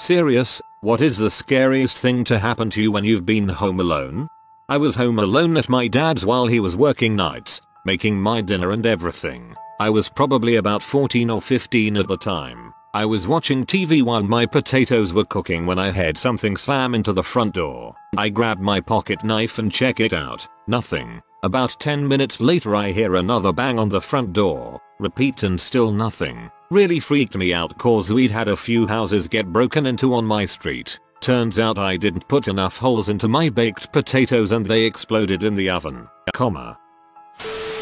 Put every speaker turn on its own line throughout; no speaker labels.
Serious, what is the scariest thing to happen to you when you've been home alone? I was home alone at my dad's while he was working nights, making my dinner and everything. I was probably about 14 or 15 at the time. I was watching TV while my potatoes were cooking when I heard something slam into the front door. I grabbed my pocket knife and check it out. Nothing. About 10 minutes later I hear another bang on the front door. Repeat and still nothing. Really freaked me out cause we'd had a few houses get broken into on my street. Turns out I didn't put enough holes into my baked potatoes and they exploded in the oven. Comma.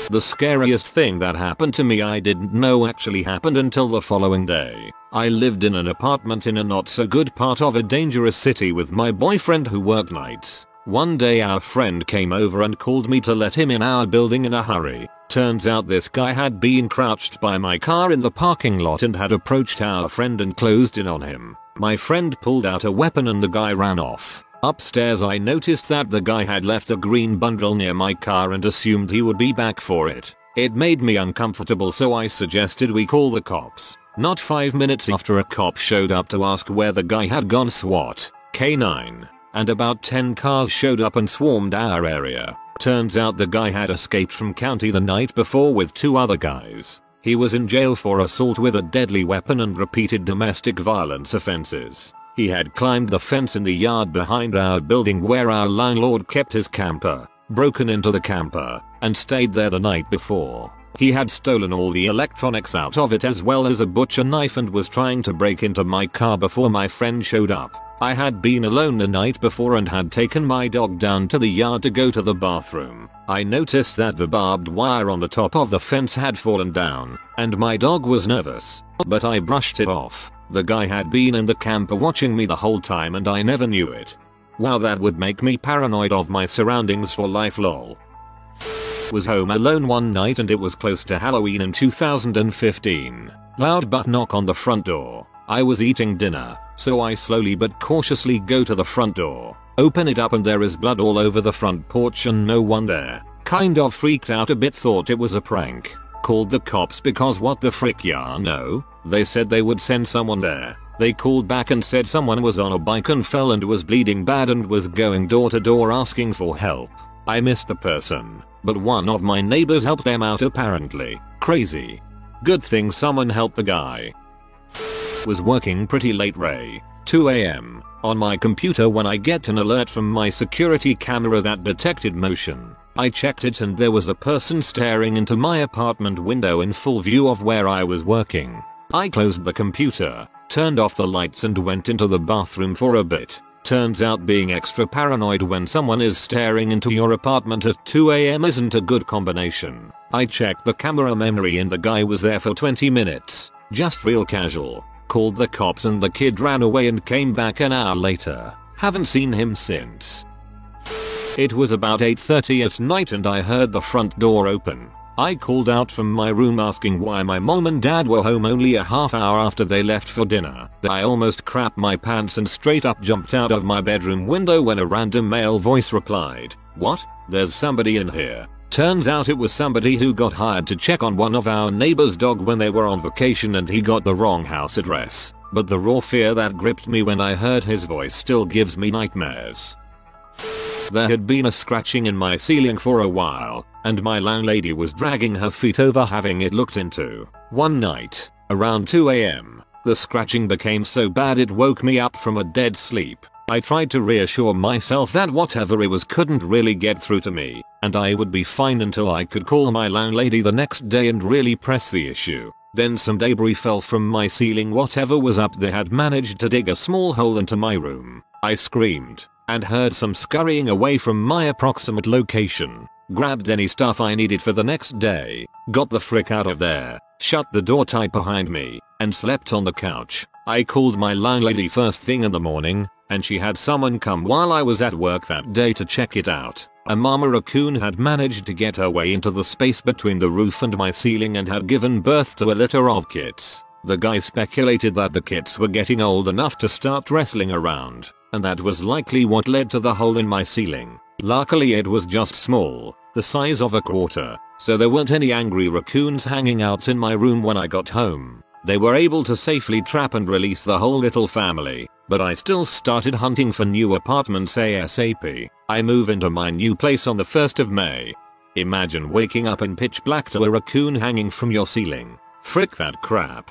The scariest thing that happened to me I didn't know actually happened until the following day. I lived in an apartment in a not so good part of a dangerous city with my boyfriend who worked nights. One day our friend came over and called me to let him in our building in a hurry. Turns out this guy had been crouched by my car in the parking lot and had approached our friend and closed in on him. My friend pulled out a weapon and the guy ran off. Upstairs I noticed that the guy had left a green bundle near my car and assumed he would be back for it. It made me uncomfortable so I suggested we call the cops. Not 5 minutes after a cop showed up to ask where the guy had gone SWAT, K9, and about 10 cars showed up and swarmed our area. Turns out the guy had escaped from county the night before with two other guys. He was in jail for assault with a deadly weapon and repeated domestic violence offenses. He had climbed the fence in the yard behind our building where our landlord kept his camper, broken into the camper, and stayed there the night before. He had stolen all the electronics out of it as well as a butcher knife and was trying to break into my car before my friend showed up. I had been alone the night before and had taken my dog down to the yard to go to the bathroom. I noticed that the barbed wire on the top of the fence had fallen down, and my dog was nervous. But I brushed it off. The guy had been in the camper watching me the whole time and I never knew it. Wow that would make me paranoid of my surroundings for life lol. Was home alone one night and it was close to Halloween in 2015. Loud but knock on the front door. I was eating dinner so I slowly but cautiously go to the front door, open it up and there is blood all over the front porch and no one there. Kind of freaked out a bit thought it was a prank. Called the cops because what the frick yeah no, they said they would send someone there. They called back and said someone was on a bike and fell and was bleeding bad and was going door to door asking for help. I missed the person, but one of my neighbors helped them out apparently. Crazy. Good thing someone helped the guy was working pretty late Ray. 2am on my computer when I get an alert from my security camera that detected motion. I checked it and there was a person staring into my apartment window in full view of where I was working. I closed the computer, turned off the lights and went into the bathroom for a bit. Turns out being extra paranoid when someone is staring into your apartment at 2am isn't a good combination. I checked the camera memory and the guy was there for 20 minutes. Just real casual called the cops and the kid ran away and came back an hour later. Haven't seen him since. It was about 8.30 at night and I heard the front door open. I called out from my room asking why my mom and dad were home only a half hour after they left for dinner. I almost crapped my pants and straight up jumped out of my bedroom window when a random male voice replied, What? There's somebody in here. Turns out it was somebody who got hired to check on one of our neighbor's dog when they were on vacation and he got the wrong house address. But the raw fear that gripped me when I heard his voice still gives me nightmares. There had been a scratching in my ceiling for a while, and my landlady was dragging her feet over having it looked into. One night, around 2am, the scratching became so bad it woke me up from a dead sleep. I tried to reassure myself that whatever it was couldn't really get through to me, and I would be fine until I could call my landlady the next day and really press the issue. Then some debris fell from my ceiling whatever was up there had managed to dig a small hole into my room. I screamed, and heard some scurrying away from my approximate location. Grabbed any stuff I needed for the next day, got the frick out of there, shut the door tight behind me, and slept on the couch. I called my landlady first thing in the morning, and she had someone come while I was at work that day to check it out. A mama raccoon had managed to get her way into the space between the roof and my ceiling and had given birth to a litter of kits. The guy speculated that the kits were getting old enough to start wrestling around, and that was likely what led to the hole in my ceiling. Luckily it was just small, the size of a quarter, so there weren't any angry raccoons hanging out in my room when I got home. They were able to safely trap and release the whole little family. But I still started hunting for new apartments ASAP. I move into my new place on the 1st of May. Imagine waking up in pitch black to a raccoon hanging from your ceiling. Frick that crap.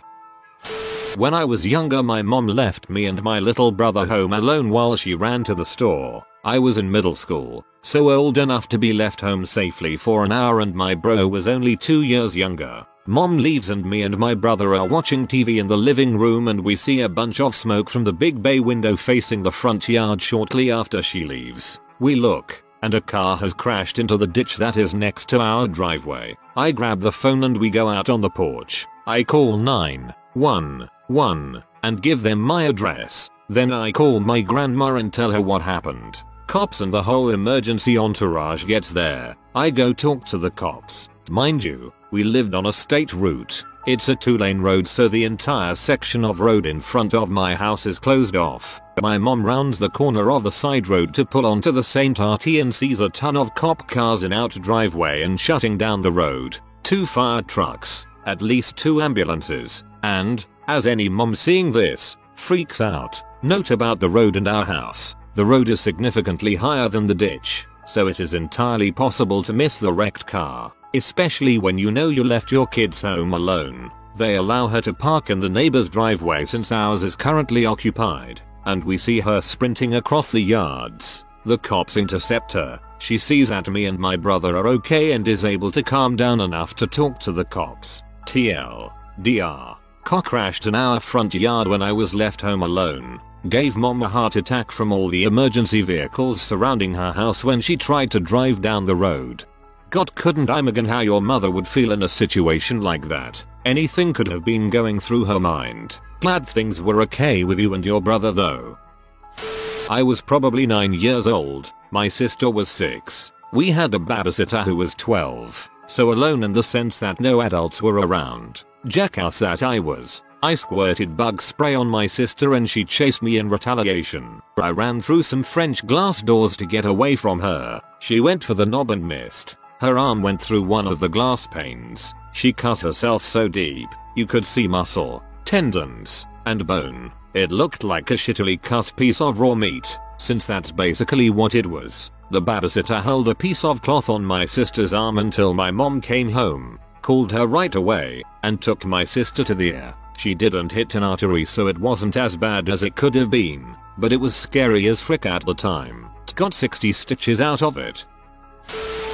When I was younger my mom left me and my little brother home alone while she ran to the store. I was in middle school, so old enough to be left home safely for an hour and my bro was only 2 years younger. Mom leaves and me and my brother are watching TV in the living room and we see a bunch of smoke from the big bay window facing the front yard shortly after she leaves. We look, and a car has crashed into the ditch that is next to our driveway. I grab the phone and we go out on the porch. I call 911 and give them my address. Then I call my grandma and tell her what happened. Cops and the whole emergency entourage gets there. I go talk to the cops. Mind you, we lived on a state route. It's a two lane road so the entire section of road in front of my house is closed off. My mom rounds the corner of the side road to pull onto the St. RT and sees a ton of cop cars in out driveway and shutting down the road. Two fire trucks, at least two ambulances, and, as any mom seeing this, freaks out. Note about the road and our house. The road is significantly higher than the ditch, so it is entirely possible to miss the wrecked car, especially when you know you left your kids home alone. They allow her to park in the neighbor's driveway since ours is currently occupied, and we see her sprinting across the yards. The cops intercept her. She sees that me and my brother are okay and is able to calm down enough to talk to the cops. TL. DR. Car crashed in our front yard when I was left home alone. Gave mom a heart attack from all the emergency vehicles surrounding her house when she tried to drive down the road. God couldn't imagine how your mother would feel in a situation like that. Anything could have been going through her mind. Glad things were okay with you and your brother though. I was probably 9 years old. My sister was 6. We had a babysitter who was 12. So alone in the sense that no adults were around. Jackass that I was. I squirted bug spray on my sister and she chased me in retaliation. I ran through some French glass doors to get away from her. She went for the knob and missed. Her arm went through one of the glass panes. She cut herself so deep, you could see muscle, tendons, and bone. It looked like a shittily cut piece of raw meat, since that's basically what it was. The babysitter held a piece of cloth on my sister's arm until my mom came home, called her right away, and took my sister to the air. She didn't hit an artery so it wasn't as bad as it could have been, but it was scary as frick at the time. Got 60 stitches out of it.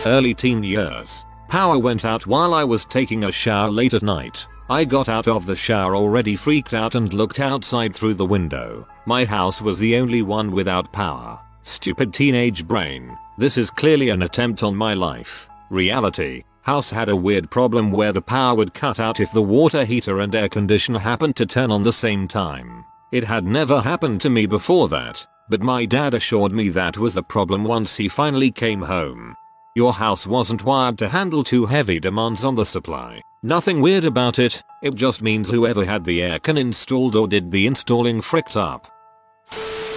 Early teen years. Power went out while I was taking a shower late at night. I got out of the shower already freaked out and looked outside through the window. My house was the only one without power. Stupid teenage brain. This is clearly an attempt on my life. Reality. House had a weird problem where the power would cut out if the water heater and air conditioner happened to turn on the same time. It had never happened to me before that, but my dad assured me that was the problem once he finally came home. Your house wasn't wired to handle too heavy demands on the supply. Nothing weird about it, it just means whoever had the aircon installed or did the installing fricked up.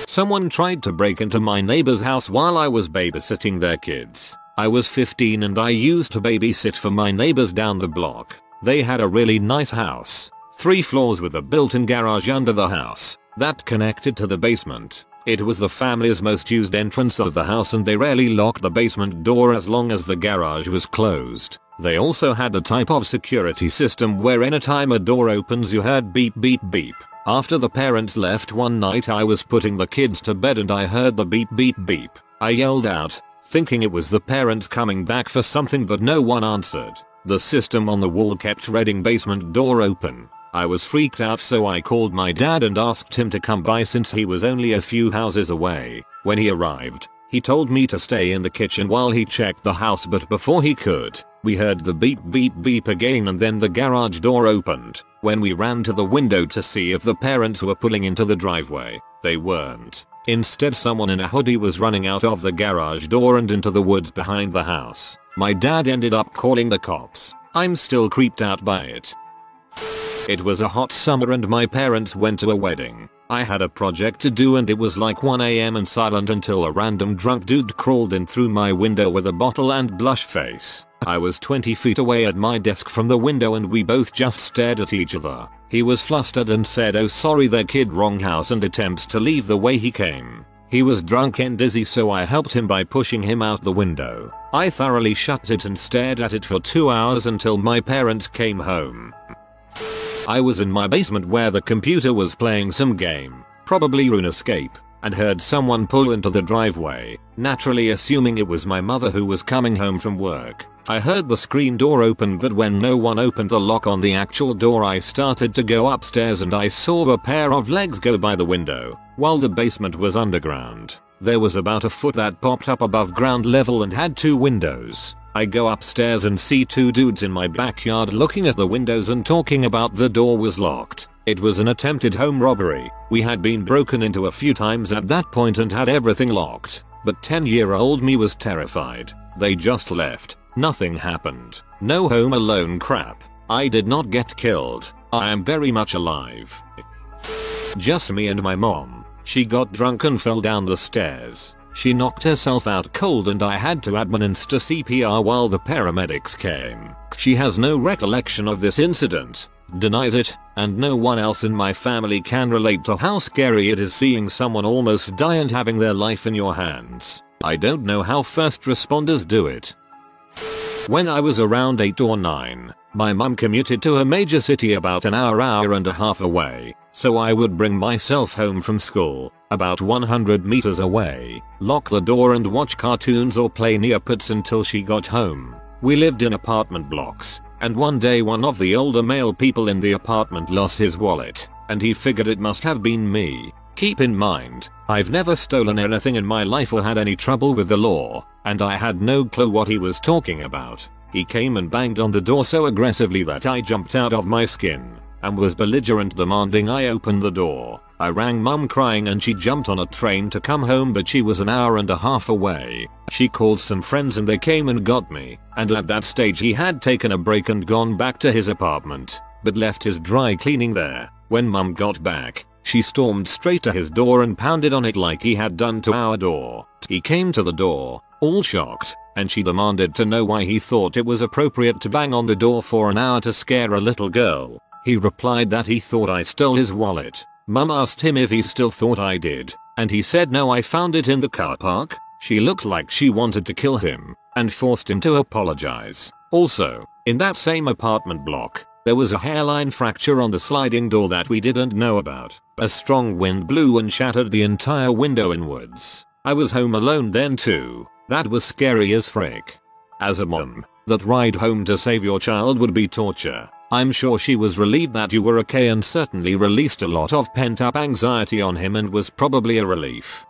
Someone tried to break into my neighbor's house while I was babysitting their kids. I was 15 and I used to babysit for my neighbors down the block. They had a really nice house. Three floors with a built-in garage under the house that connected to the basement. It was the family's most used entrance of the house and they rarely locked the basement door as long as the garage was closed. They also had a type of security system where anytime a door opens you heard beep beep beep. After the parents left one night I was putting the kids to bed and I heard the beep beep beep. I yelled out, thinking it was the parents coming back for something but no one answered. The system on the wall kept reading basement door open. I was freaked out so I called my dad and asked him to come by since he was only a few houses away. When he arrived, he told me to stay in the kitchen while he checked the house but before he could, we heard the beep beep beep again and then the garage door opened. When we ran to the window to see if the parents were pulling into the driveway, they weren't. Instead someone in a hoodie was running out of the garage door and into the woods behind the house. My dad ended up calling the cops. I'm still creeped out by it. It was a hot summer and my parents went to a wedding. I had a project to do and it was like 1am and silent until a random drunk dude crawled in through my window with a bottle and blush face. I was 20 feet away at my desk from the window and we both just stared at each other. He was flustered and said oh sorry there kid wrong house and attempts to leave the way he came. He was drunk and dizzy so I helped him by pushing him out the window. I thoroughly shut it and stared at it for 2 hours until my parents came home. I was in my basement where the computer was playing some game, probably RuneScape, and heard someone pull into the driveway, naturally assuming it was my mother who was coming home from work. I heard the screen door open but when no one opened the lock on the actual door I started to go upstairs and I saw a pair of legs go by the window, while the basement was underground. There was about a foot that popped up above ground level and had two windows. I go upstairs and see two dudes in my backyard looking at the windows and talking about the door was locked. It was an attempted home robbery. We had been broken into a few times at that point and had everything locked. But 10 year old me was terrified. They just left. Nothing happened. No home alone crap. I did not get killed. I am very much alive. Just me and my mom. She got drunk and fell down the stairs. She knocked herself out cold and I had to administer CPR while the paramedics came. She has no recollection of this incident, denies it, and no one else in my family can relate to how scary it is seeing someone almost die and having their life in your hands. I don't know how first responders do it. When I was around 8 or 9, my mum commuted to a major city about an hour hour and a half away, so I would bring myself home from school, about 100 meters away, lock the door and watch cartoons or play Neopets until she got home. We lived in apartment blocks, and one day one of the older male people in the apartment lost his wallet, and he figured it must have been me. Keep in mind, I've never stolen anything in my life or had any trouble with the law, and I had no clue what he was talking about. He came and banged on the door so aggressively that I jumped out of my skin and was belligerent demanding I open the door. I rang mum crying and she jumped on a train to come home but she was an hour and a half away. She called some friends and they came and got me, and at that stage he had taken a break and gone back to his apartment, but left his dry cleaning there. When mum got back, she stormed straight to his door and pounded on it like he had done to our door. He came to the door, all shocked, and she demanded to know why he thought it was appropriate to bang on the door for an hour to scare a little girl. He replied that he thought I stole his wallet. Mum asked him if he still thought I did, and he said no I found it in the car park. She looked like she wanted to kill him, and forced him to apologize. Also, in that same apartment block, there was a hairline fracture on the sliding door that we didn't know about. A strong wind blew and shattered the entire window inwards. I was home alone then too. That was scary as frick. As a mom, that ride home to save your child would be torture. I'm sure she was relieved that you were okay and certainly released a lot of pent up anxiety on him and was probably a relief.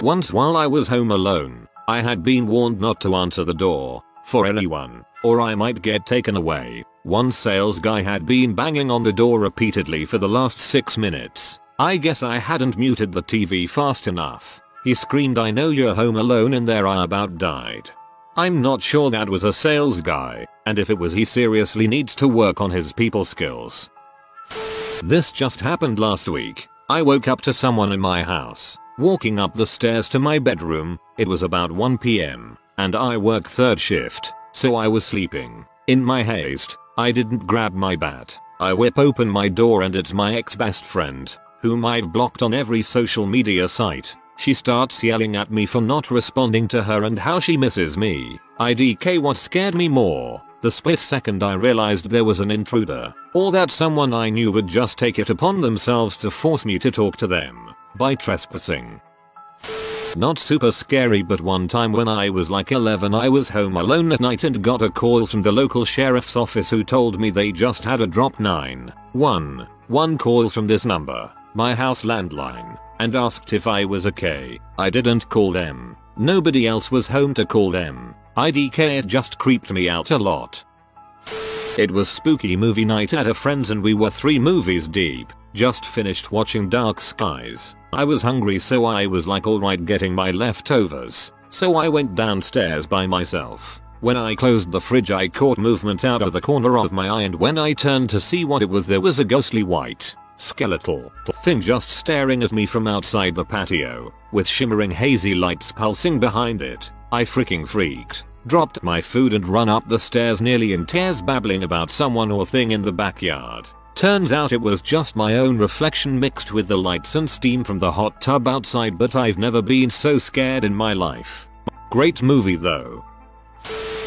Once while I was home alone, I had been warned not to answer the door for anyone, or I might get taken away. One sales guy had been banging on the door repeatedly for the last 6 minutes. I guess I hadn't muted the TV fast enough. He screamed I know you're home alone and there I about died. I'm not sure that was a sales guy, and if it was he seriously needs to work on his people skills. This just happened last week. I woke up to someone in my house. Walking up the stairs to my bedroom, it was about 1pm, and I work third shift, so I was sleeping. In my haste, I didn't grab my bat. I whip open my door and it's my ex-best friend, whom I've blocked on every social media site. She starts yelling at me for not responding to her and how she misses me. IDK what scared me more, the split second I realized there was an intruder, or that someone I knew would just take it upon themselves to force me to talk to them, by trespassing. Not super scary but one time when I was like 11 I was home alone at night and got a call from the local sheriff's office who told me they just had a drop 9. 1. One call from this number, my house landline, and asked if I was okay. I didn't call them. Nobody else was home to call them. IDK it just creeped me out a lot. It was spooky movie night at a friend's and we were three movies deep. Just finished watching Dark Skies. I was hungry so I was like alright getting my leftovers. So I went downstairs by myself. When I closed the fridge I caught movement out of the corner of my eye and when I turned to see what it was there was a ghostly white skeletal thing just staring at me from outside the patio, with shimmering hazy lights pulsing behind it. I freaking freaked. Dropped my food and run up the stairs nearly in tears babbling about someone or thing in the backyard. Turns out it was just my own reflection mixed with the lights and steam from the hot tub outside but I've never been so scared in my life. Great movie though.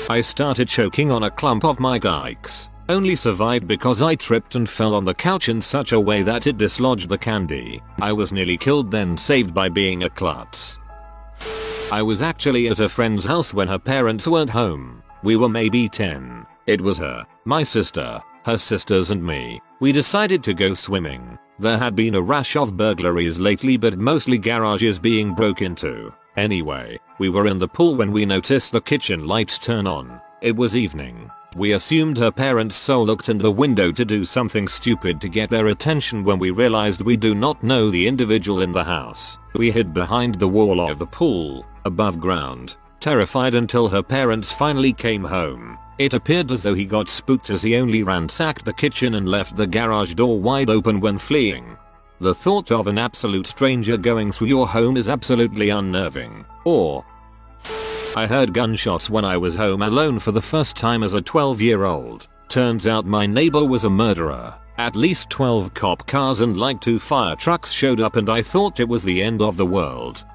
I started choking on a clump of my Gikes. Only survived because I tripped and fell on the couch in such a way that it dislodged the candy. I was nearly killed then saved by being a klutz. I was actually at a friend's house when her parents weren't home. We were maybe 10. It was her, my sister, her sisters and me. We decided to go swimming. There had been a rash of burglaries lately but mostly garages being broke into. Anyway, we were in the pool when we noticed the kitchen lights turn on. It was evening. We assumed her parents so looked in the window to do something stupid to get their attention when we realized we do not know the individual in the house. We hid behind the wall of the pool, above ground, terrified until her parents finally came home. It appeared as though he got spooked as he only ransacked the kitchen and left the garage door wide open when fleeing. The thought of an absolute stranger going through your home is absolutely unnerving. Or, I heard gunshots when I was home alone for the first time as a 12 year old. Turns out my neighbor was a murderer. At least 12 cop cars and like 2 fire trucks showed up and I thought it was the end of the world.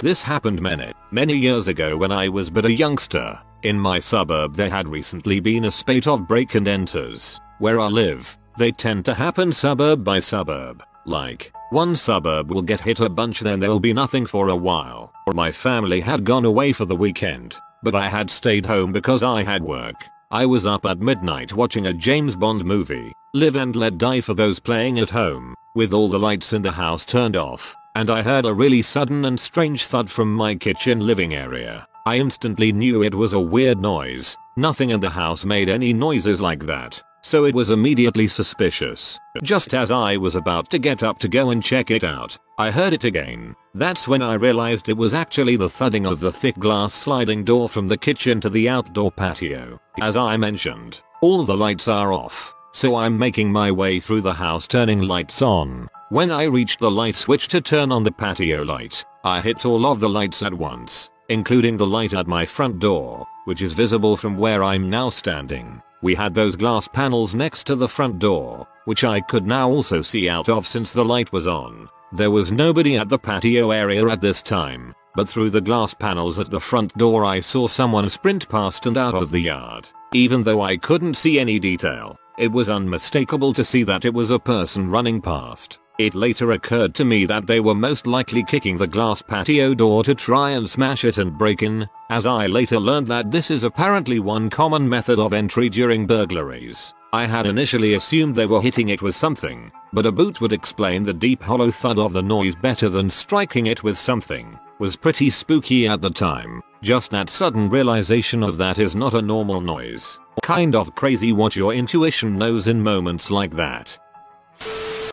This happened many, many years ago when I was but a youngster. In my suburb there had recently been a spate of break and enters. Where I live, they tend to happen suburb by suburb. Like, one suburb will get hit a bunch then there'll be nothing for a while. My family had gone away for the weekend, but I had stayed home because I had work. I was up at midnight watching a James Bond movie, Live and Let Die for those playing at home, with all the lights in the house turned off, and I heard a really sudden and strange thud from my kitchen living area. I instantly knew it was a weird noise. Nothing in the house made any noises like that. So it was immediately suspicious. Just as I was about to get up to go and check it out, I heard it again. That's when I realized it was actually the thudding of the thick glass sliding door from the kitchen to the outdoor patio. As I mentioned, all the lights are off, so I'm making my way through the house turning lights on. When I reached the light switch to turn on the patio light, I hit all of the lights at once including the light at my front door, which is visible from where I'm now standing. We had those glass panels next to the front door, which I could now also see out of since the light was on. There was nobody at the patio area at this time, but through the glass panels at the front door I saw someone sprint past and out of the yard. Even though I couldn't see any detail, it was unmistakable to see that it was a person running past. It later occurred to me that they were most likely kicking the glass patio door to try and smash it and break in, as I later learned that this is apparently one common method of entry during burglaries. I had initially assumed they were hitting it with something, but a boot would explain the deep hollow thud of the noise better than striking it with something. Was pretty spooky at the time. Just that sudden realization of that is not a normal noise. Kind of crazy what your intuition knows in moments like that.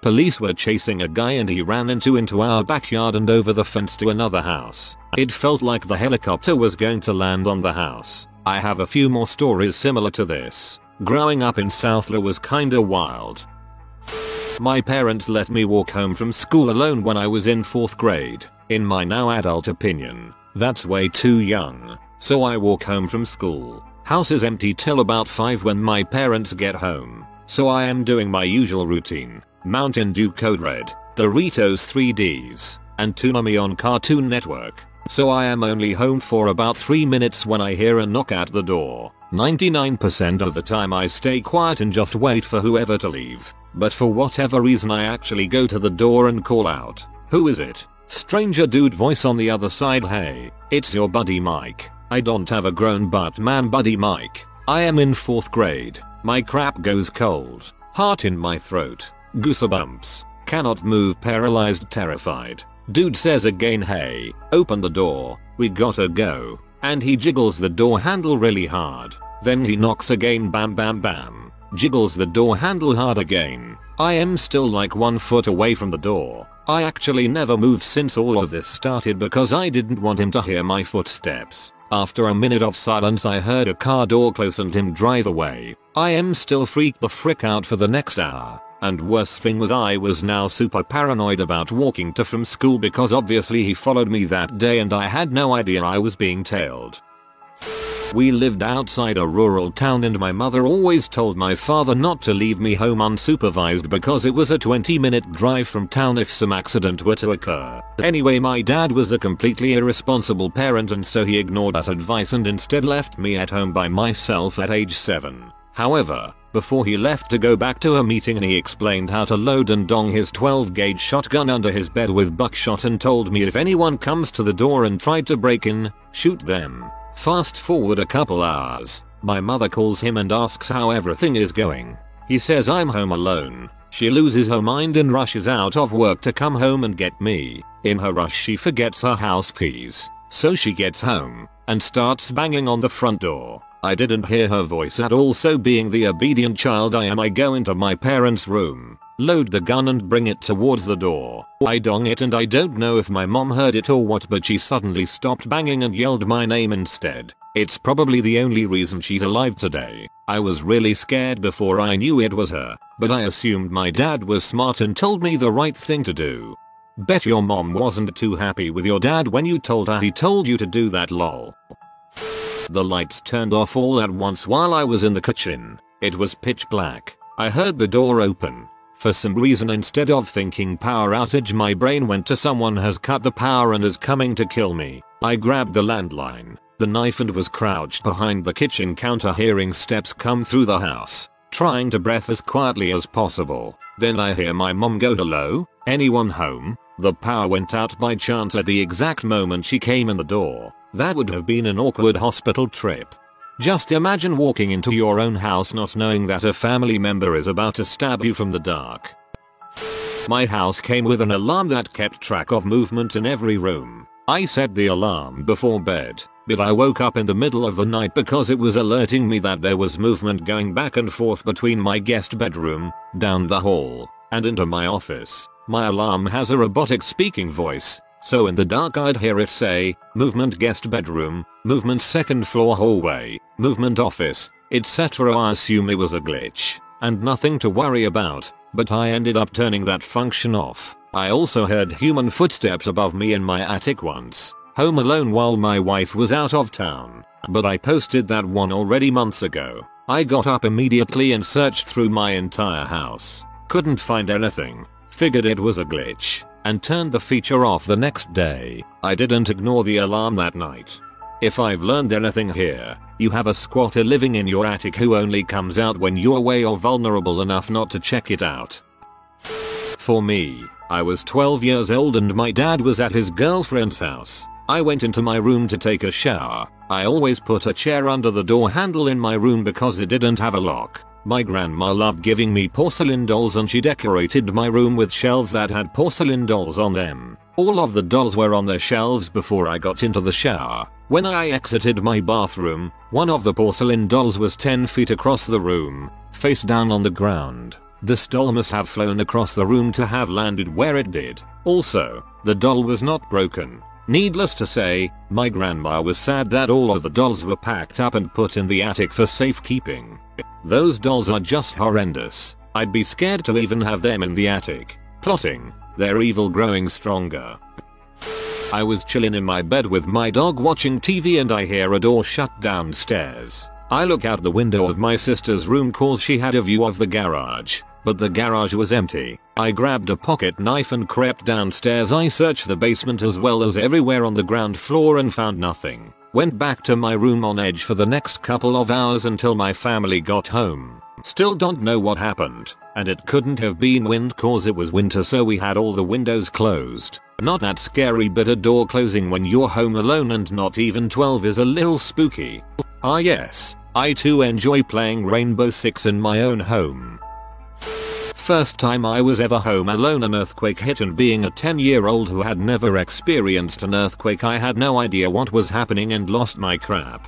Police were chasing a guy and he ran into into our backyard and over the fence to another house. It felt like the helicopter was going to land on the house. I have a few more stories similar to this. Growing up in South LA was kinda wild. My parents let me walk home from school alone when I was in 4th grade. In my now adult opinion, that's way too young. So I walk home from school. House is empty till about 5 when my parents get home. So I am doing my usual routine. Mountain Dew Code Red, Doritos 3Ds, and Toonami on Cartoon Network. So I am only home for about 3 minutes when I hear a knock at the door. 99% of the time I stay quiet and just wait for whoever to leave. But for whatever reason I actually go to the door and call out. Who is it? Stranger dude voice on the other side hey, it's your buddy Mike. I don't have a grown butt man buddy Mike. I am in 4th grade. My crap goes cold. Heart in my throat. Goosebumps. Cannot move paralyzed terrified. Dude says again hey, open the door, we gotta go. And he jiggles the door handle really hard. Then he knocks again bam bam bam. Jiggles the door handle hard again. I am still like one foot away from the door. I actually never moved since all of this started because I didn't want him to hear my footsteps. After a minute of silence I heard a car door close and him drive away. I am still freaked the frick out for the next hour. And worst thing was I was now super paranoid about walking to from school because obviously he followed me that day and I had no idea I was being tailed. We lived outside a rural town and my mother always told my father not to leave me home unsupervised because it was a 20 minute drive from town if some accident were to occur. Anyway my dad was a completely irresponsible parent and so he ignored that advice and instead left me at home by myself at age 7. However, before he left to go back to a meeting he explained how to load and dong his 12 gauge shotgun under his bed with buckshot and told me if anyone comes to the door and tried to break in, shoot them. Fast forward a couple hours, my mother calls him and asks how everything is going. He says I'm home alone. She loses her mind and rushes out of work to come home and get me. In her rush she forgets her house keys. So she gets home and starts banging on the front door. I didn't hear her voice at all so being the obedient child I am I go into my parents room, load the gun and bring it towards the door. I dong it and I don't know if my mom heard it or what but she suddenly stopped banging and yelled my name instead. It's probably the only reason she's alive today. I was really scared before I knew it was her, but I assumed my dad was smart and told me the right thing to do. Bet your mom wasn't too happy with your dad when you told her he told you to do that lol. The lights turned off all at once while I was in the kitchen. It was pitch black. I heard the door open. For some reason instead of thinking power outage my brain went to someone has cut the power and is coming to kill me. I grabbed the landline, the knife and was crouched behind the kitchen counter hearing steps come through the house, trying to breath as quietly as possible. Then I hear my mom go hello, anyone home? The power went out by chance at the exact moment she came in the door. That would have been an awkward hospital trip. Just imagine walking into your own house not knowing that a family member is about to stab you from the dark. My house came with an alarm that kept track of movement in every room. I set the alarm before bed, but I woke up in the middle of the night because it was alerting me that there was movement going back and forth between my guest bedroom, down the hall, and into my office. My alarm has a robotic speaking voice, so in the dark I'd hear it say, movement guest bedroom, movement second floor hallway, movement office, etc. I assume it was a glitch, and nothing to worry about, but I ended up turning that function off. I also heard human footsteps above me in my attic once, home alone while my wife was out of town, but I posted that one already months ago. I got up immediately and searched through my entire house. Couldn't find anything. Figured it was a glitch and turned the feature off the next day. I didn't ignore the alarm that night. If I've learned anything here, you have a squatter living in your attic who only comes out when you're away or vulnerable enough not to check it out. For me, I was 12 years old and my dad was at his girlfriend's house. I went into my room to take a shower. I always put a chair under the door handle in my room because it didn't have a lock. My grandma loved giving me porcelain dolls and she decorated my room with shelves that had porcelain dolls on them. All of the dolls were on their shelves before I got into the shower. When I exited my bathroom, one of the porcelain dolls was 10 feet across the room, face down on the ground. The doll must have flown across the room to have landed where it did. Also, the doll was not broken. Needless to say, my grandma was sad that all of the dolls were packed up and put in the attic for safekeeping. Those dolls are just horrendous. I'd be scared to even have them in the attic. Plotting. Their evil growing stronger. I was chillin' in my bed with my dog watching TV and I hear a door shut downstairs. I look out the window of my sister's room cause she had a view of the garage, but the garage was empty. I grabbed a pocket knife and crept downstairs. I searched the basement as well as everywhere on the ground floor and found nothing. Went back to my room on edge for the next couple of hours until my family got home. Still don't know what happened, and it couldn't have been wind cause it was winter so we had all the windows closed. Not that scary but a door closing when you're home alone and not even 12 is a little spooky. Ah yes, I too enjoy playing Rainbow Six in my own home. First time I was ever home alone an earthquake hit and being a 10 year old who had never experienced an earthquake I had no idea what was happening and lost my crap.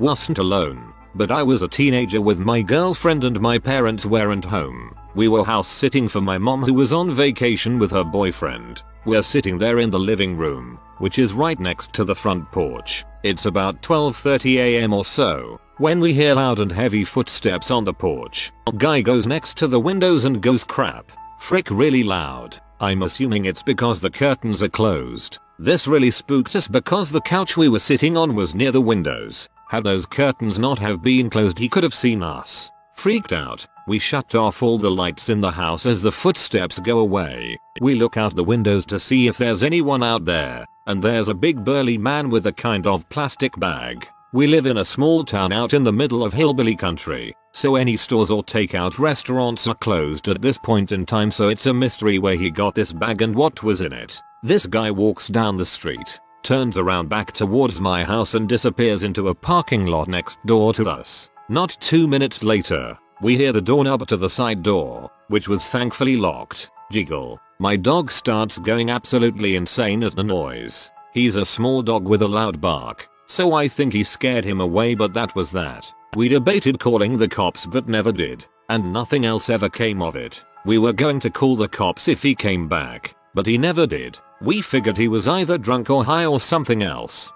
Wasn't alone, but I was a teenager with my girlfriend and my parents weren't home. We were house sitting for my mom who was on vacation with her boyfriend. We're sitting there in the living room, which is right next to the front porch. It's about 12.30 am or so, when we hear loud and heavy footsteps on the porch, guy goes next to the windows and goes crap. Frick really loud. I'm assuming it's because the curtains are closed. This really spooked us because the couch we were sitting on was near the windows. Had those curtains not have been closed he could have seen us. Freaked out, we shut off all the lights in the house as the footsteps go away. We look out the windows to see if there's anyone out there, and there's a big burly man with a kind of plastic bag. We live in a small town out in the middle of hillbilly country, so any stores or takeout restaurants are closed at this point in time so it's a mystery where he got this bag and what was in it. This guy walks down the street, turns around back towards my house and disappears into a parking lot next door to us. Not two minutes later, we hear the doorknob to the side door, which was thankfully locked, jiggle. My dog starts going absolutely insane at the noise. He's a small dog with a loud bark, so I think he scared him away but that was that. We debated calling the cops but never did, and nothing else ever came of it. We were going to call the cops if he came back, but he never did. We figured he was either drunk or high or something else.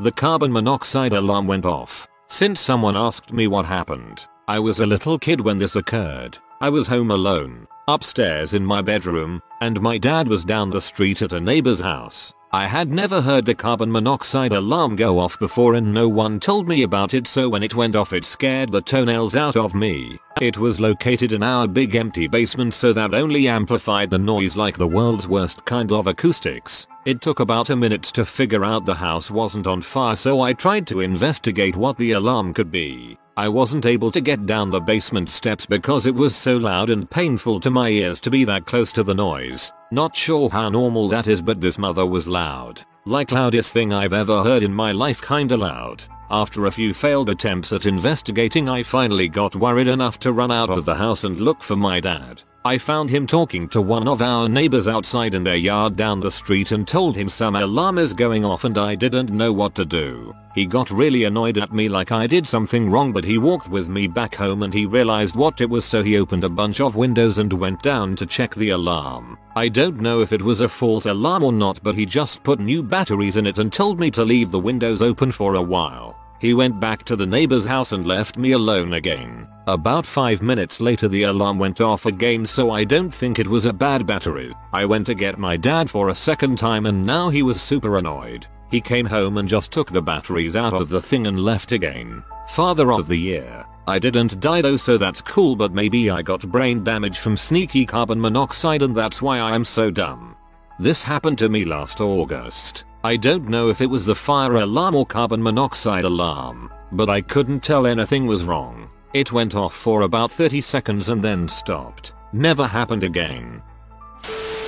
The carbon monoxide alarm went off. Since someone asked me what happened, I was a little kid when this occurred. I was home alone, upstairs in my bedroom, and my dad was down the street at a neighbor's house. I had never heard the carbon monoxide alarm go off before and no one told me about it so when it went off it scared the toenails out of me. It was located in our big empty basement so that only amplified the noise like the world's worst kind of acoustics. It took about a minute to figure out the house wasn't on fire so I tried to investigate what the alarm could be. I wasn't able to get down the basement steps because it was so loud and painful to my ears to be that close to the noise. Not sure how normal that is but this mother was loud. Like loudest thing I've ever heard in my life kinda loud. After a few failed attempts at investigating I finally got worried enough to run out of the house and look for my dad. I found him talking to one of our neighbors outside in their yard down the street and told him some alarm is going off and I didn't know what to do. He got really annoyed at me like I did something wrong but he walked with me back home and he realized what it was so he opened a bunch of windows and went down to check the alarm. I don't know if it was a false alarm or not but he just put new batteries in it and told me to leave the windows open for a while. He went back to the neighbor's house and left me alone again. About 5 minutes later the alarm went off again so I don't think it was a bad battery. I went to get my dad for a second time and now he was super annoyed. He came home and just took the batteries out of the thing and left again. Father of the year. I didn't die though so that's cool but maybe I got brain damage from sneaky carbon monoxide and that's why I am so dumb. This happened to me last August. I don't know if it was the fire alarm or carbon monoxide alarm, but I couldn't tell anything was wrong. It went off for about 30 seconds and then stopped. Never happened again.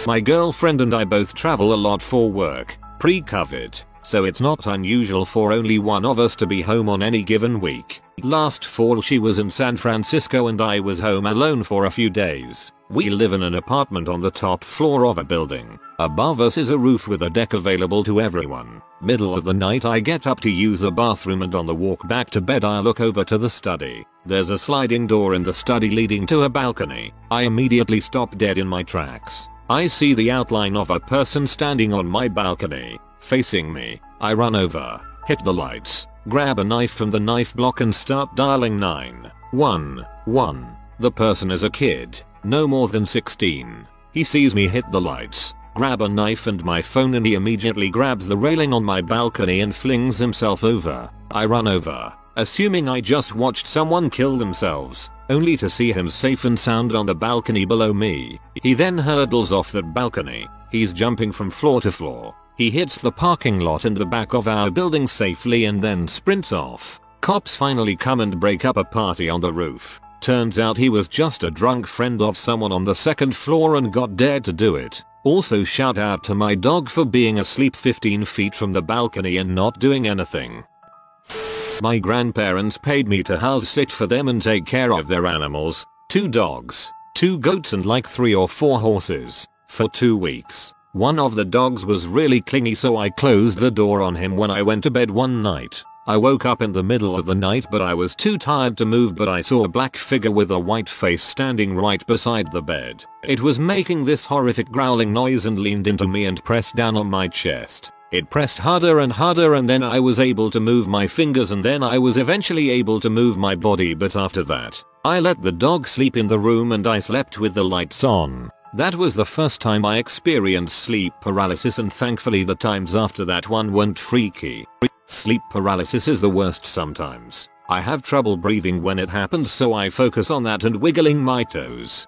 My girlfriend and I both travel a lot for work, pre-COVID, so it's not unusual for only one of us to be home on any given week. Last fall she was in San Francisco and I was home alone for a few days. We live in an apartment on the top floor of a building. Above us is a roof with a deck available to everyone. Middle of the night I get up to use the bathroom and on the walk back to bed I look over to the study. There's a sliding door in the study leading to a balcony. I immediately stop dead in my tracks. I see the outline of a person standing on my balcony, facing me. I run over, hit the lights, grab a knife from the knife block and start dialing 911. The person is a kid, no more than 16. He sees me hit the lights, grab a knife and my phone and he immediately grabs the railing on my balcony and flings himself over. I run over, assuming I just watched someone kill themselves, only to see him safe and sound on the balcony below me. He then hurdles off that balcony. He's jumping from floor to floor. He hits the parking lot in the back of our building safely and then sprints off. Cops finally come and break up a party on the roof. Turns out he was just a drunk friend of someone on the second floor and got dared to do it. Also shout out to my dog for being asleep 15 feet from the balcony and not doing anything. My grandparents paid me to house sit for them and take care of their animals, two dogs, two goats and like three or four horses, for two weeks. One of the dogs was really clingy so I closed the door on him when I went to bed one night. I woke up in the middle of the night but I was too tired to move but I saw a black figure with a white face standing right beside the bed. It was making this horrific growling noise and leaned into me and pressed down on my chest. It pressed harder and harder and then I was able to move my fingers and then I was eventually able to move my body but after that, I let the dog sleep in the room and I slept with the lights on. That was the first time I experienced sleep paralysis and thankfully the times after that one weren't freaky. Sleep paralysis is the worst sometimes. I have trouble breathing when it happens so I focus on that and wiggling my toes.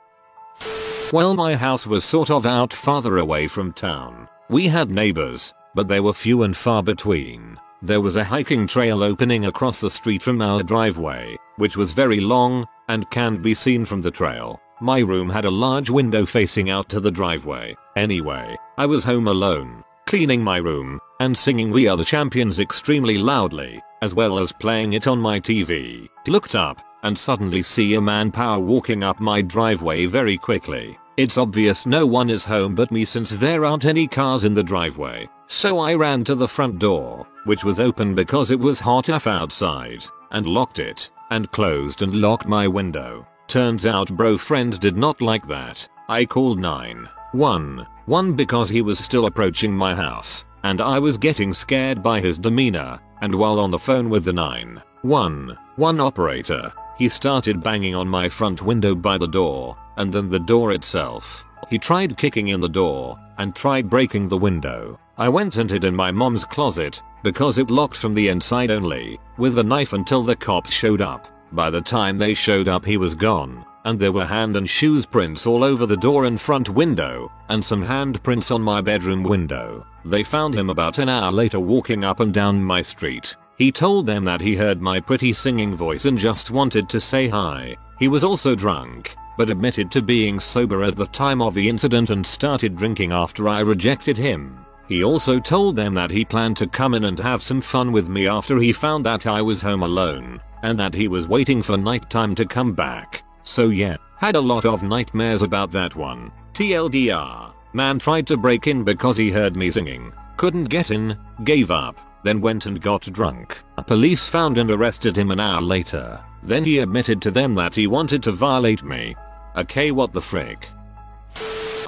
Well my house was sort of out farther away from town. We had neighbors, but they were few and far between. There was a hiking trail opening across the street from our driveway, which was very long and can't be seen from the trail. My room had a large window facing out to the driveway. Anyway, I was home alone, cleaning my room, and singing We Are the Champions extremely loudly, as well as playing it on my TV. Looked up, and suddenly see a man power walking up my driveway very quickly. It's obvious no one is home but me since there aren't any cars in the driveway. So I ran to the front door, which was open because it was hot enough outside, and locked it, and closed and locked my window. Turns out bro friend did not like that. I called 911 because he was still approaching my house and I was getting scared by his demeanor and while on the phone with the 911 operator, he started banging on my front window by the door and then the door itself. He tried kicking in the door and tried breaking the window. I went and hid in my mom's closet because it locked from the inside only with a knife until the cops showed up. By the time they showed up he was gone, and there were hand and shoes prints all over the door and front window, and some handprints on my bedroom window. They found him about an hour later walking up and down my street. He told them that he heard my pretty singing voice and just wanted to say hi. He was also drunk, but admitted to being sober at the time of the incident and started drinking after I rejected him. He also told them that he planned to come in and have some fun with me after he found that I was home alone and that he was waiting for nighttime to come back. So yeah, had a lot of nightmares about that one. TLDR, man tried to break in because he heard me singing, couldn't get in, gave up, then went and got drunk. Police found and arrested him an hour later. Then he admitted to them that he wanted to violate me. Okay what the frick.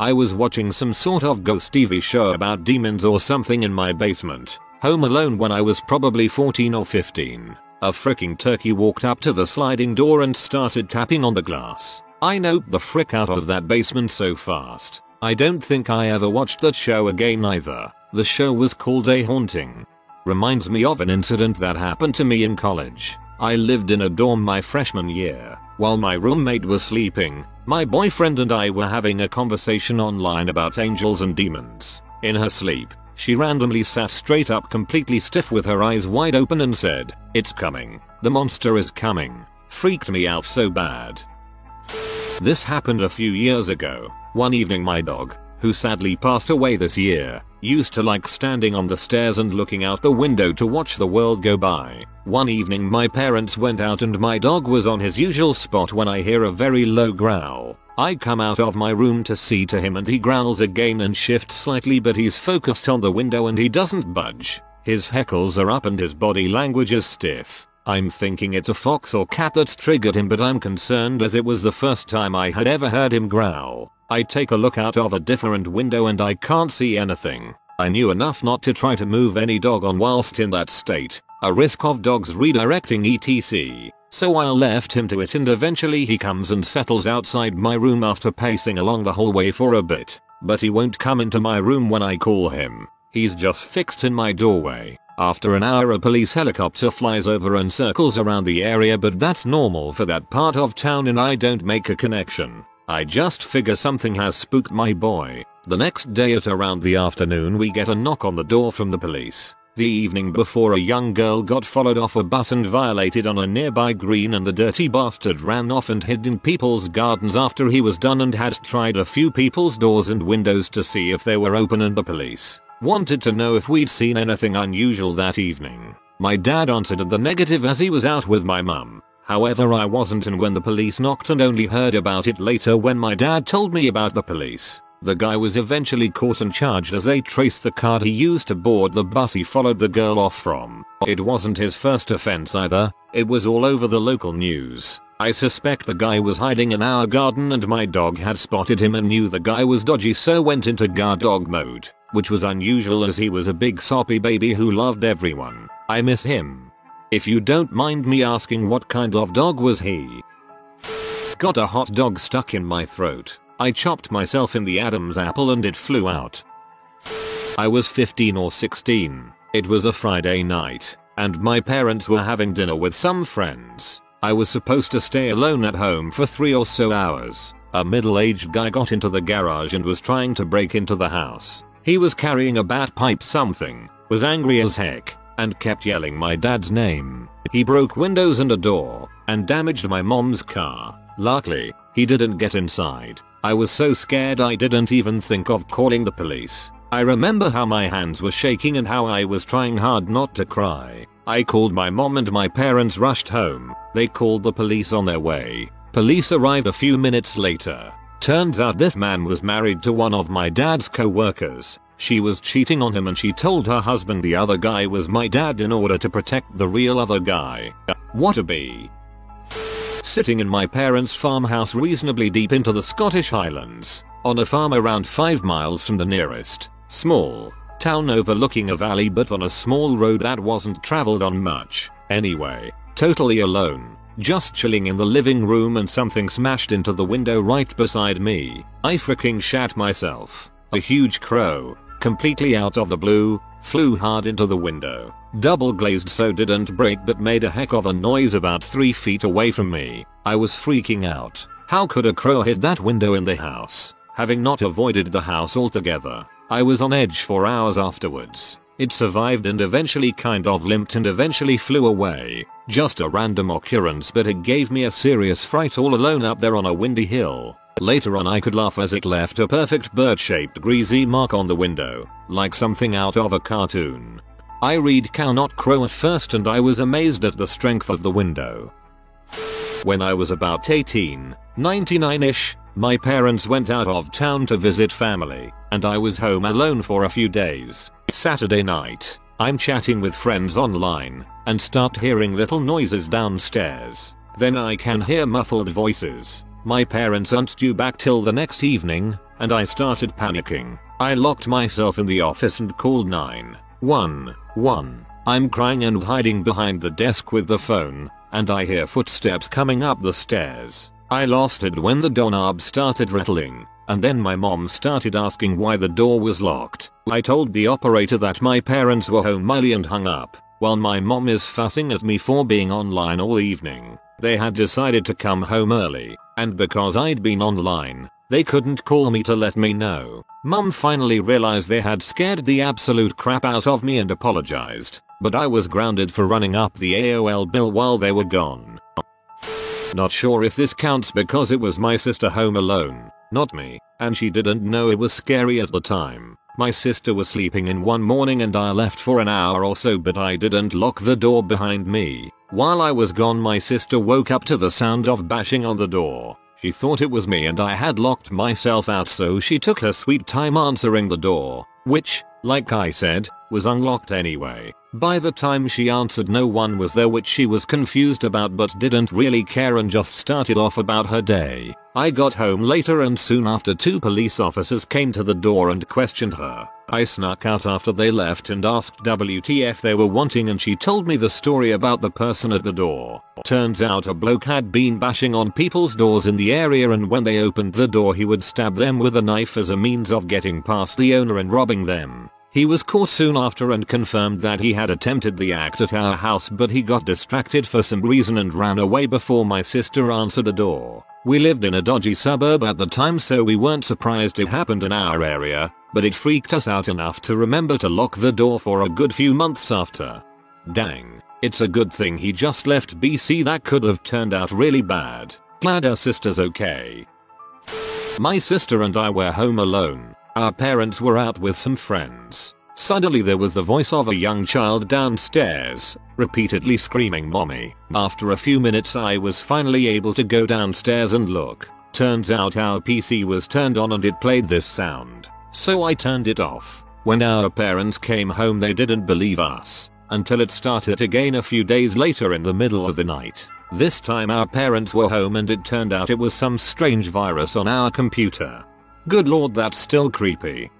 I was watching some sort of ghost TV show about demons or something in my basement, home alone when I was probably 14 or 15. A freaking turkey walked up to the sliding door and started tapping on the glass. I noped the frick out of that basement so fast. I don't think I ever watched that show again either. The show was called A Haunting. Reminds me of an incident that happened to me in college. I lived in a dorm my freshman year. While my roommate was sleeping, my boyfriend and I were having a conversation online about angels and demons. In her sleep, she randomly sat straight up completely stiff with her eyes wide open and said, It's coming. The monster is coming. Freaked me out so bad. This happened a few years ago. One evening my dog, who sadly passed away this year, used to like standing on the stairs and looking out the window to watch the world go by. One evening my parents went out and my dog was on his usual spot when I hear a very low growl. I come out of my room to see to him and he growls again and shifts slightly but he's focused on the window and he doesn't budge. His heckles are up and his body language is stiff. I'm thinking it's a fox or cat that's triggered him but I'm concerned as it was the first time I had ever heard him growl. I take a look out of a different window and I can't see anything. I knew enough not to try to move any dog on whilst in that state, a risk of dogs redirecting etc. So I left him to it and eventually he comes and settles outside my room after pacing along the hallway for a bit. But he won't come into my room when I call him. He's just fixed in my doorway. After an hour a police helicopter flies over and circles around the area but that's normal for that part of town and I don't make a connection. I just figure something has spooked my boy. The next day at around the afternoon we get a knock on the door from the police. The evening before a young girl got followed off a bus and violated on a nearby green and the dirty bastard ran off and hid in people's gardens after he was done and had tried a few people's doors and windows to see if they were open and the police wanted to know if we'd seen anything unusual that evening. My dad answered the negative as he was out with my mum. However I wasn't and when the police knocked and only heard about it later when my dad told me about the police. The guy was eventually caught and charged as they traced the card he used to board the bus he followed the girl off from. It wasn't his first offense either, it was all over the local news. I suspect the guy was hiding in our garden and my dog had spotted him and knew the guy was dodgy so went into guard dog mode, which was unusual as he was a big soppy baby who loved everyone. I miss him. If you don't mind me asking what kind of dog was he? Got a hot dog stuck in my throat. I chopped myself in the Adam's apple and it flew out. I was 15 or 16. It was a Friday night, and my parents were having dinner with some friends. I was supposed to stay alone at home for three or so hours. A middle-aged guy got into the garage and was trying to break into the house. He was carrying a bat pipe something, was angry as heck, and kept yelling my dad's name. He broke windows and a door, and damaged my mom's car. Luckily, he didn't get inside. I was so scared I didn't even think of calling the police. I remember how my hands were shaking and how I was trying hard not to cry. I called my mom and my parents rushed home. They called the police on their way. Police arrived a few minutes later. Turns out this man was married to one of my dad's co-workers. She was cheating on him and she told her husband the other guy was my dad in order to protect the real other guy. What a bee. Sitting in my parents' farmhouse reasonably deep into the Scottish Highlands, on a farm around 5 miles from the nearest, small, town overlooking a valley but on a small road that wasn't traveled on much. Anyway, totally alone. Just chilling in the living room and something smashed into the window right beside me. I freaking shat myself. A huge crow, completely out of the blue, flew hard into the window. Double glazed so didn't break but made a heck of a noise about 3 feet away from me. I was freaking out. How could a crow hit that window in the house? Having not avoided the house altogether, I was on edge for hours afterwards. It survived and eventually kind of limped and eventually flew away. Just a random occurrence but it gave me a serious fright all alone up there on a windy hill. Later on I could laugh as it left a perfect bird-shaped greasy mark on the window, like something out of a cartoon. I read cow not crow at first and I was amazed at the strength of the window. When I was about 18, 99ish, my parents went out of town to visit family, and I was home alone for a few days. Saturday night, I'm chatting with friends online, and start hearing little noises downstairs. Then I can hear muffled voices. My parents aren't due back till the next evening, and I started panicking. I locked myself in the office and called 911. I'm crying and hiding behind the desk with the phone, and I hear footsteps coming up the stairs. I lost it when the doorknob started rattling, and then my mom started asking why the door was locked. I told the operator that my parents were home early and hung up, while my mom is fussing at me for being online all evening. They had decided to come home early, and because I'd been online, they couldn't call me to let me know. Mum finally realized they had scared the absolute crap out of me and apologized, but I was grounded for running up the AOL bill while they were gone. Not sure if this counts because it was my sister home alone, not me, and she didn't know it was scary at the time. My sister was sleeping in one morning and I left for an hour or so but I didn't lock the door behind me. While I was gone my sister woke up to the sound of bashing on the door. She thought it was me and I had locked myself out so she took her sweet time answering the door, which, like I said, was unlocked anyway. By the time she answered no one was there which she was confused about but didn't really care and just started off about her day. I got home later and soon after two police officers came to the door and questioned her. I snuck out after they left and asked WTF they were wanting and she told me the story about the person at the door. Turns out a bloke had been bashing on people's doors in the area and when they opened the door he would stab them with a knife as a means of getting past the owner and robbing them. He was caught soon after and confirmed that he had attempted the act at our house but he got distracted for some reason and ran away before my sister answered the door. We lived in a dodgy suburb at the time so we weren't surprised it happened in our area, but it freaked us out enough to remember to lock the door for a good few months after. Dang, it's a good thing he just left BC that could have turned out really bad. Glad our sister's okay. My sister and I were home alone. Our parents were out with some friends. Suddenly there was the voice of a young child downstairs, repeatedly screaming mommy. After a few minutes I was finally able to go downstairs and look. Turns out our PC was turned on and it played this sound. So I turned it off. When our parents came home they didn't believe us. Until it started again a few days later in the middle of the night. This time our parents were home and it turned out it was some strange virus on our computer. Good lord that's still creepy.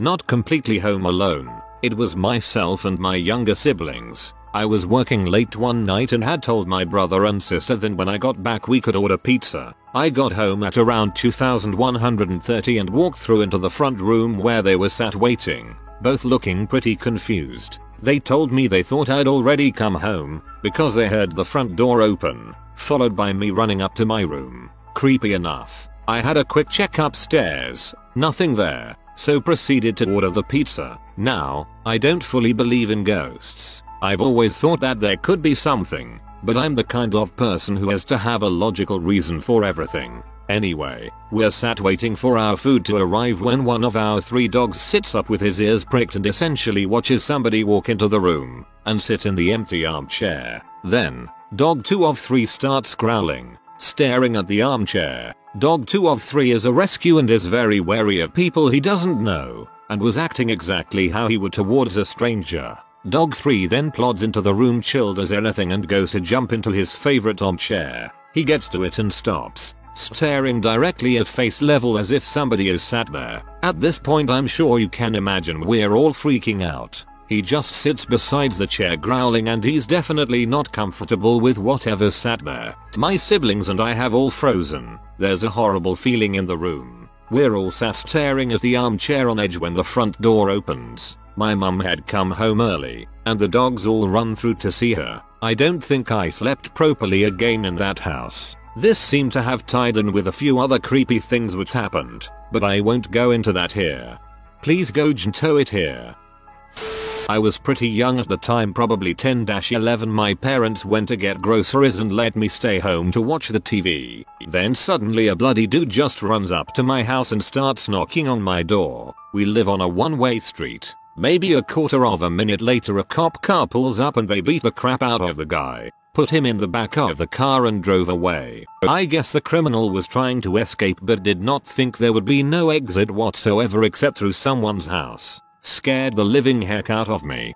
Not completely home alone. It was myself and my younger siblings. I was working late one night and had told my brother and sister that when I got back we could order pizza. I got home at around 2130 and walked through into the front room where they were sat waiting, both looking pretty confused. They told me they thought I'd already come home because they heard the front door open, followed by me running up to my room. Creepy enough. I had a quick check upstairs, nothing there, so proceeded to order the pizza. Now, I don't fully believe in ghosts. I've always thought that there could be something, but I'm the kind of person who has to have a logical reason for everything. Anyway, we're sat waiting for our food to arrive when one of our three dogs sits up with his ears pricked and essentially watches somebody walk into the room and sit in the empty armchair. Then, dog 2 of 3 starts growling, staring at the armchair. Dog 2 of 3 is a rescue and is very wary of people he doesn't know and was acting exactly how he would towards a stranger. Dog 3 then plods into the room chilled as anything and goes to jump into his favorite armchair. He gets to it and stops, staring directly at face level as if somebody is sat there. At this point I'm sure you can imagine we're all freaking out. He just sits beside the chair growling and he's definitely not comfortable with whatever's sat there. My siblings and I have all frozen. There's a horrible feeling in the room. We're all sat staring at the armchair on edge when the front door opens. My mum had come home early, and the dogs all run through to see her. I don't think I slept properly again in that house. This seemed to have tied in with a few other creepy things which happened, but I won't go into that here. Please go tow it here. I was pretty young at the time probably 10-11 my parents went to get groceries and let me stay home to watch the TV. Then suddenly a bloody dude just runs up to my house and starts knocking on my door. We live on a one-way street. Maybe a quarter of a minute later a cop car pulls up and they beat the crap out of the guy put him in the back of the car and drove away. I guess the criminal was trying to escape but did not think there would be no exit whatsoever except through someone's house. Scared the living heck out of me.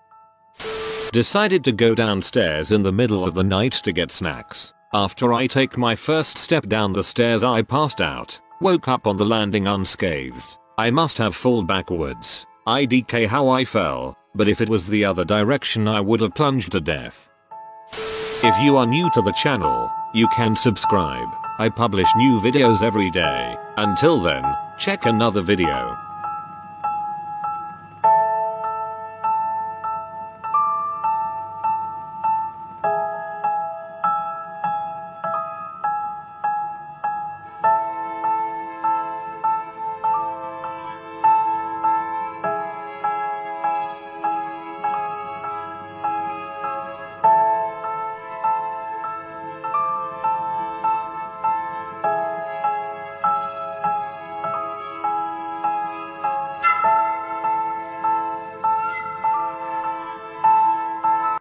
Decided to go downstairs in the middle of the night to get snacks. After I take my first step down the stairs I passed out. Woke up on the landing unscathed. I must have fallen backwards. IDK how I fell, but if it was the other direction I would have plunged to death. If you are new to the channel, you can subscribe. I publish new videos every day. Until then, check another video.